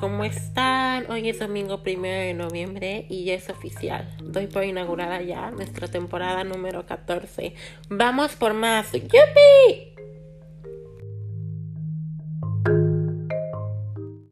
¿cómo están? Hoy es domingo primero de noviembre y ya es oficial. Doy por inaugurada ya nuestra temporada número 14. ¡Vamos por más! ¡Yupi!